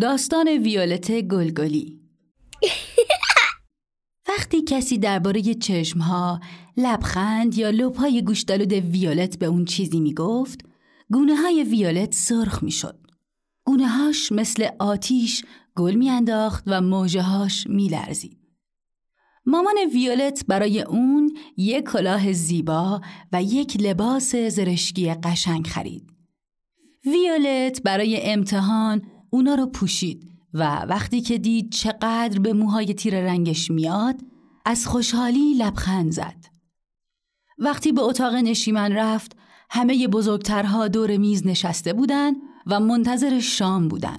داستان ویولت گلگلی وقتی کسی درباره چشمها، لبخند یا لبهای گوشتالود ویولت به اون چیزی می‌گفت، گونه های ویولت سرخ می‌شد. گونه هاش مثل آتیش گل میانداخت و موجه هاش میلرزید. مامان ویولت برای اون یک کلاه زیبا و یک لباس زرشکی قشنگ خرید. ویولت برای امتحان اونا رو پوشید و وقتی که دید چقدر به موهای تیر رنگش میاد از خوشحالی لبخند زد. وقتی به اتاق نشیمن رفت همه بزرگترها دور میز نشسته بودن و منتظر شام بودن.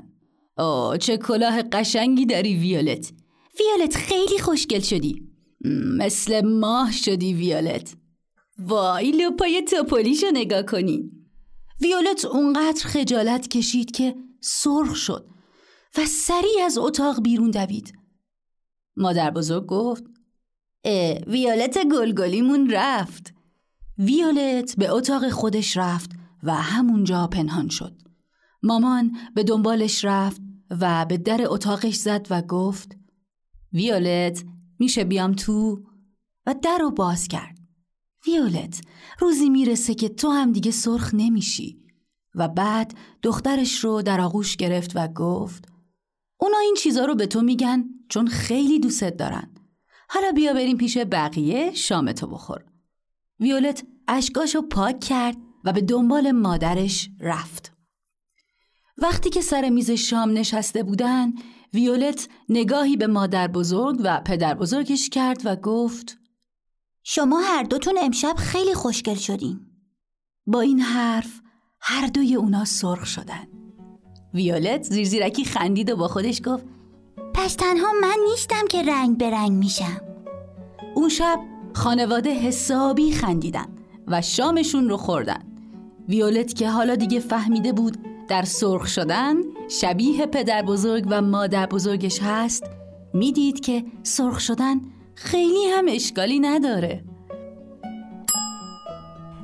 اوه چه کلاه قشنگی داری ویولت. ویولت خیلی خوشگل شدی. مثل ماه شدی ویولت. وای لپای توپولیشو نگاه کنی. ویولت اونقدر خجالت کشید که سرخ شد و سریع از اتاق بیرون دوید. مادر بزرگ گفت اه ویولت گلگلیمون رفت. ویولت به اتاق خودش رفت و همونجا پنهان شد. مامان به دنبالش رفت و به در اتاقش زد و گفت ویولت میشه بیام تو و در رو باز کرد. ویولت روزی می‌رسه که تو هم دیگه سرخ نمیشی و بعد دخترش رو در آغوش گرفت و گفت اونا این چیزا رو به تو میگن چون خیلی دوست دارن. حالا بیا بریم پیش بقیه شامتو بخور. ویولت اشکاشو پاک کرد و به دنبال مادرش رفت. وقتی که سر میز شام نشسته بودن، ویولت نگاهی به مادر بزرگ و پدر بزرگش کرد و گفت شما هر دوتون امشب خیلی خوشگل شدین. با این حرف هر دوی اونا سرخ شدن. ویولت زیرزیرکی خندید و با خودش گفت پس تنها من نیستم که رنگ به رنگ میشم. اون شب خانواده حسابی خندیدن و شامشون رو خوردن. ویولت که حالا دیگه فهمیده بود در سرخ شدن شبیه پدر بزرگ و مادر بزرگش هست می‌دید که سرخ شدن خیلی هم اشکالی نداره